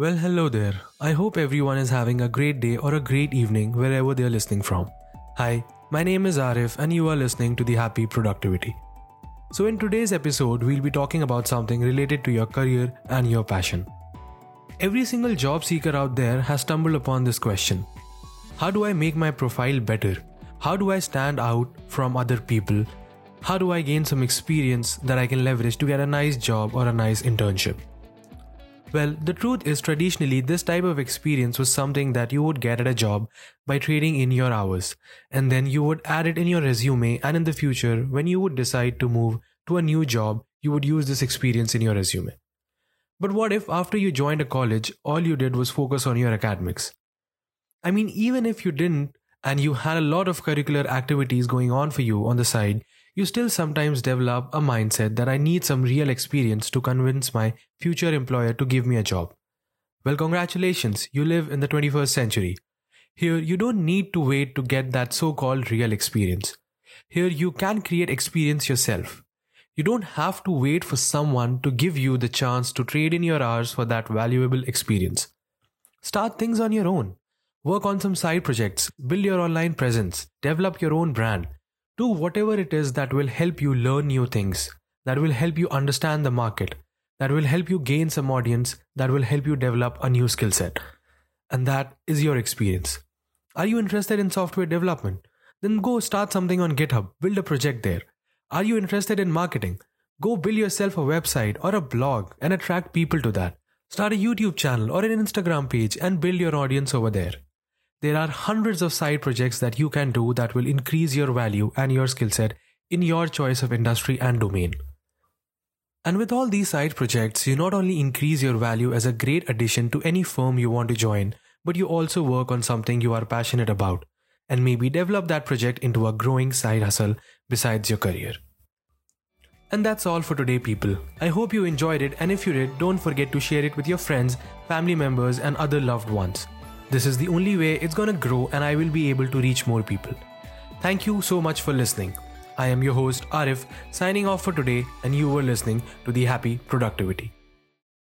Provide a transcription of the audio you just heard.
Well, hello there. I hope everyone is having a great day or a great evening wherever they're listening from. Hi, my name is Arif, and you are listening to the Happy Productivity. So, in today's episode, we'll be talking about something related to your career and your passion. Every single job seeker out there has stumbled upon this question How do I make my profile better? How do I stand out from other people? How do I gain some experience that I can leverage to get a nice job or a nice internship? Well, the truth is, traditionally, this type of experience was something that you would get at a job by trading in your hours, and then you would add it in your resume. And in the future, when you would decide to move to a new job, you would use this experience in your resume. But what if, after you joined a college, all you did was focus on your academics? I mean, even if you didn't, and you had a lot of curricular activities going on for you on the side, you still sometimes develop a mindset that I need some real experience to convince my future employer to give me a job. Well, congratulations, you live in the 21st century. Here, you don't need to wait to get that so called real experience. Here, you can create experience yourself. You don't have to wait for someone to give you the chance to trade in your hours for that valuable experience. Start things on your own. Work on some side projects, build your online presence, develop your own brand, do whatever it is that will help you learn new things, that will help you understand the market, that will help you gain some audience, that will help you develop a new skill set. And that is your experience. Are you interested in software development? Then go start something on GitHub, build a project there. Are you interested in marketing? Go build yourself a website or a blog and attract people to that. Start a YouTube channel or an Instagram page and build your audience over there. There are hundreds of side projects that you can do that will increase your value and your skill set in your choice of industry and domain. And with all these side projects, you not only increase your value as a great addition to any firm you want to join, but you also work on something you are passionate about and maybe develop that project into a growing side hustle besides your career. And that's all for today, people. I hope you enjoyed it, and if you did, don't forget to share it with your friends, family members, and other loved ones. This is the only way it's gonna grow and I will be able to reach more people. Thank you so much for listening. I am your host Arif, signing off for today, and you were listening to The Happy Productivity.